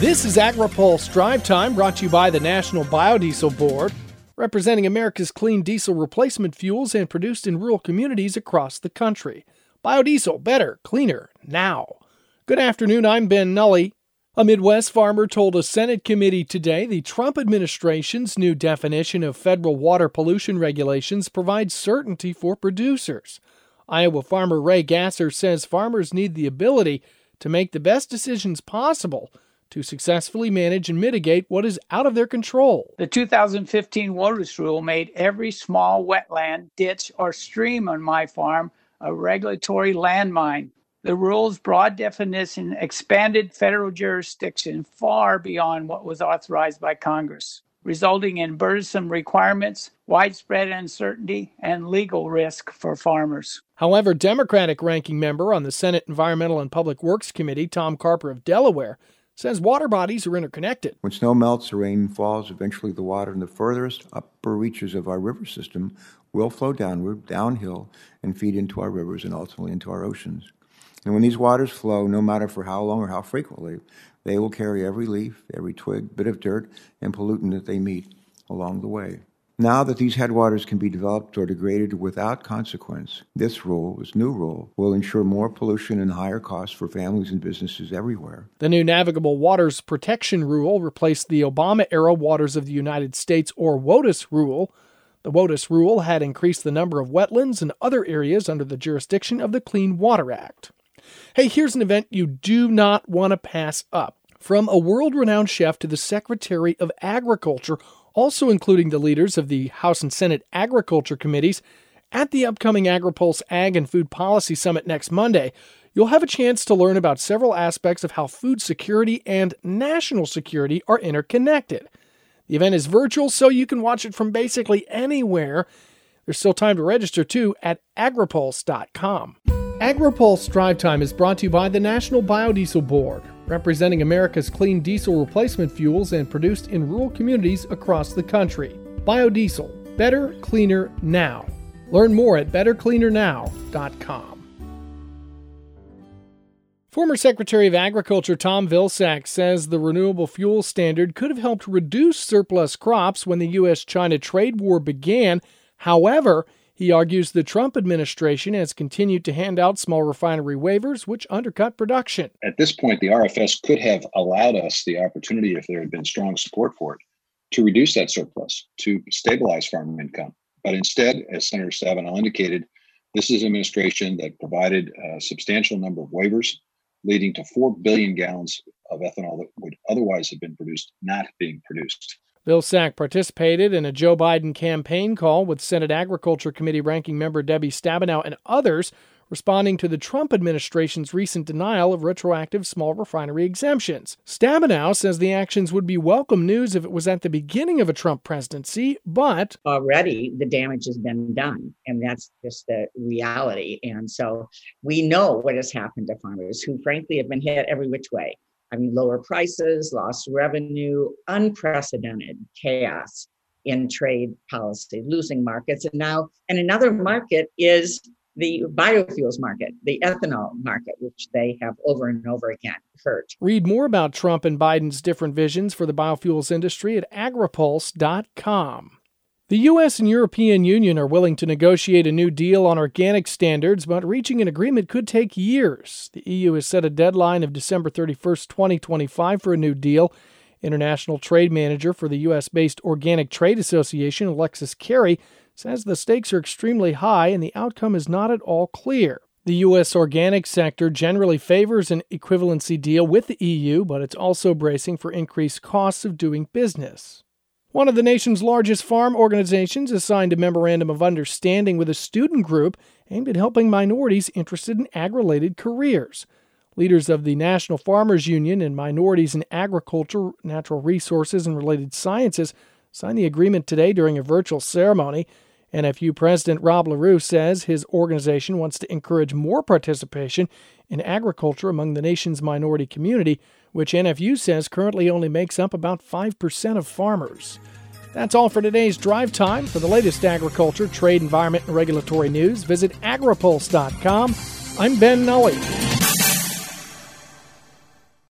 This is AgriPulse Drive Time brought to you by the National Biodiesel Board, representing America's clean diesel replacement fuels and produced in rural communities across the country. Biodiesel, better, cleaner, now. Good afternoon, I'm Ben Nuelle. A Midwest farmer told a Senate committee today the Trump administration's new definition of federal water pollution regulations provides certainty for producers. Iowa farmer Ray Gaesser says farmers need the ability to make the best decisions possible to successfully manage and mitigate what is out of their control. The 2015 WOTUS rule made every small wetland, ditch, or stream on my farm a regulatory landmine. The rule's broad definition expanded federal jurisdiction far beyond what was authorized by Congress, resulting in burdensome requirements, widespread uncertainty, and legal risk for farmers. However, Democratic ranking member on the Senate Environmental and Public Works Committee, Tom Carper of Delaware, says water bodies are interconnected. When snow melts or rain falls, eventually the water in the furthest upper reaches of our river system will flow downward, downhill, and feed into our rivers and ultimately into our oceans. And when these waters flow, no matter for how long or how frequently, they will carry every leaf, every twig, bit of dirt, and pollutant that they meet along the way. Now that these headwaters can be developed or degraded without consequence, this rule, this new rule, will ensure more pollution and higher costs for families and businesses everywhere. The new Navigable Waters Protection Rule replaced the Obama era Waters of the United States or WOTUS rule. The WOTUS rule had increased the number of wetlands and other areas under the jurisdiction of the Clean Water Act. Hey, here's an event you do not want to pass up. From a world renowned chef to the Secretary of Agriculture, also including the leaders of the House and Senate Agriculture Committees. At the upcoming AgriPulse Ag and Food Policy Summit next Monday, you'll have a chance to learn about several aspects of how food security and national security are interconnected. The event is virtual, so you can watch it from basically anywhere. There's still time to register too at agripulse.com. AgriPulse Drive Time is brought to you by the National Biodiesel Board representing America's clean diesel replacement fuels and produced in rural communities across the country. Biodiesel, better, cleaner, now. Learn more at bettercleanernow.com. Former Secretary of Agriculture Tom Vilsack says the renewable fuel standard could have helped reduce surplus crops when the U.S. China trade war began. However, he argues the Trump administration has continued to hand out small refinery waivers, which undercut production. At this point, the RFS could have allowed us the opportunity, if there had been strong support for it, to reduce that surplus, to stabilize farm income. But instead, as Senator Stabenow indicated, this is an administration that provided a substantial number of waivers, leading to 4 billion gallons of ethanol that would otherwise have been produced not being produced. Vilsack participated in a Joe Biden campaign call with Senate Agriculture Committee ranking member Debbie Stabenow and others, responding to the Trump administration's recent denial of retroactive small refinery exemptions. Stabenow says the actions would be welcome news if it was at the beginning of a Trump presidency, but already the damage has been done, and that's just the reality. And so we know what has happened to farmers who, frankly, have been hit every which way. I mean, lower prices, lost revenue, unprecedented chaos in trade policy, losing markets. And now, and another market is the biofuels market, the ethanol market, which they have over and over again hurt. Read more about Trump and Biden's different visions for the biofuels industry at agripulse.com. The U.S. and European Union are willing to negotiate a new deal on organic standards, but reaching an agreement could take years. The EU has set a deadline of December 31, 2025 for a new deal. International Trade Manager for the U.S. based Organic Trade Association, Alexis Carey, says the stakes are extremely high and the outcome is not at all clear. The U.S. organic sector generally favors an equivalency deal with the EU, but it's also bracing for increased costs of doing business. One of the nation's largest farm organizations has signed a memorandum of understanding with a student group aimed at helping minorities interested in ag related careers. Leaders of the National Farmers Union and minorities in agriculture, natural resources, and related sciences signed the agreement today during a virtual ceremony. NFU President Rob Larew says his organization wants to encourage more participation in agriculture among the nation's minority community which NFU says currently only makes up about 5% of farmers. That's all for today's drive time. For the latest agriculture, trade, environment, and regulatory news, visit agripulse.com. I'm Ben Nuelle.